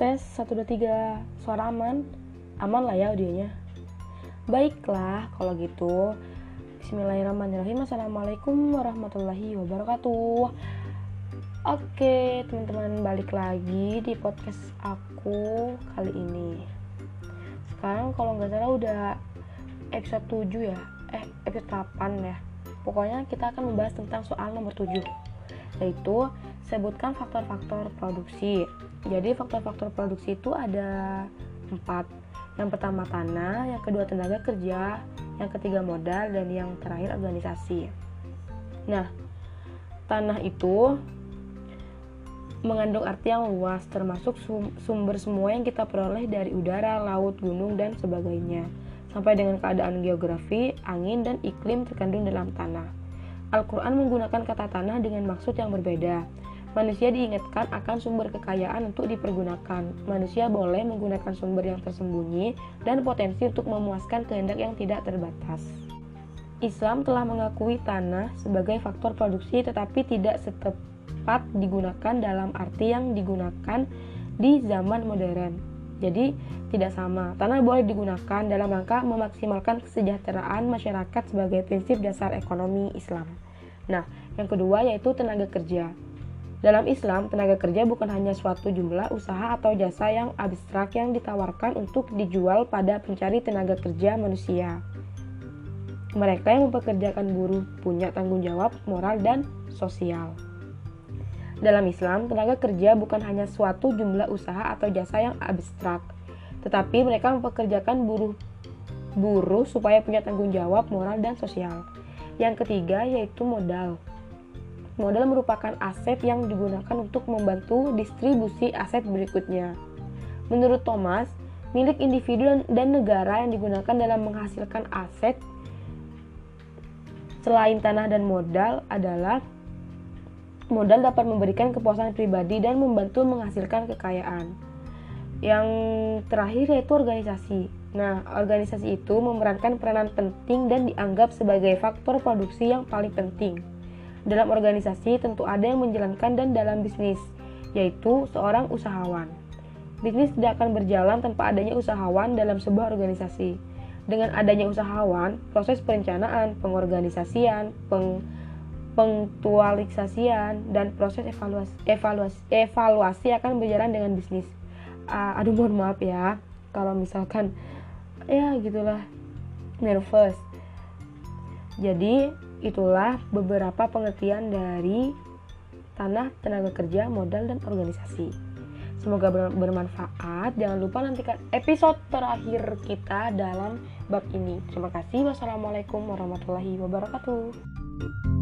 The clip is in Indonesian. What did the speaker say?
tes 1 2 3 suara aman. Aman lah ya audionya. Baiklah kalau gitu. Bismillahirrahmanirrahim. Assalamualaikum warahmatullahi wabarakatuh. Oke teman-teman balik lagi di podcast aku kali ini. Sekarang kalau nggak salah udah episode 7 ya? Eh episode 8 ya. Pokoknya kita akan membahas tentang soal nomor 7 Yaitu sebutkan faktor-faktor produksi jadi faktor-faktor produksi itu ada empat. Yang pertama tanah, yang kedua tenaga kerja, yang ketiga modal, dan yang terakhir organisasi. Nah, tanah itu mengandung arti yang luas, termasuk sumber semua yang kita peroleh dari udara, laut, gunung, dan sebagainya, sampai dengan keadaan geografi, angin, dan iklim terkandung dalam tanah. Al-Quran menggunakan kata tanah dengan maksud yang berbeda. Manusia diingatkan akan sumber kekayaan untuk dipergunakan. Manusia boleh menggunakan sumber yang tersembunyi dan potensi untuk memuaskan kehendak yang tidak terbatas. Islam telah mengakui tanah sebagai faktor produksi tetapi tidak setepat digunakan dalam arti yang digunakan di zaman modern. Jadi tidak sama. Tanah boleh digunakan dalam rangka memaksimalkan kesejahteraan masyarakat sebagai prinsip dasar ekonomi Islam. Nah, yang kedua yaitu tenaga kerja. Dalam Islam, tenaga kerja bukan hanya suatu jumlah usaha atau jasa yang abstrak yang ditawarkan untuk dijual pada pencari tenaga kerja manusia. Mereka yang mempekerjakan buruh punya tanggung jawab moral dan sosial. Dalam Islam, tenaga kerja bukan hanya suatu jumlah usaha atau jasa yang abstrak, tetapi mereka mempekerjakan buruh buruh supaya punya tanggung jawab moral dan sosial. Yang ketiga yaitu modal. Modal merupakan aset yang digunakan untuk membantu distribusi aset berikutnya. Menurut Thomas, milik individu dan negara yang digunakan dalam menghasilkan aset selain tanah dan modal adalah modal dapat memberikan kepuasan pribadi dan membantu menghasilkan kekayaan. Yang terakhir yaitu organisasi. Nah, organisasi itu memerankan peranan penting dan dianggap sebagai faktor produksi yang paling penting. Dalam organisasi tentu ada yang menjalankan dan dalam bisnis, yaitu seorang usahawan. Bisnis tidak akan berjalan tanpa adanya usahawan dalam sebuah organisasi. Dengan adanya usahawan, proses perencanaan, pengorganisasian, peng pengtualisasian, dan proses evaluasi, evaluasi, evaluasi akan berjalan dengan bisnis. Uh, aduh mohon maaf ya, kalau misalkan ya gitulah nervous. Jadi Itulah beberapa pengertian dari tanah, tenaga kerja, modal, dan organisasi. Semoga bermanfaat. Jangan lupa nantikan episode terakhir kita dalam bab ini. Terima kasih. Wassalamualaikum warahmatullahi wabarakatuh.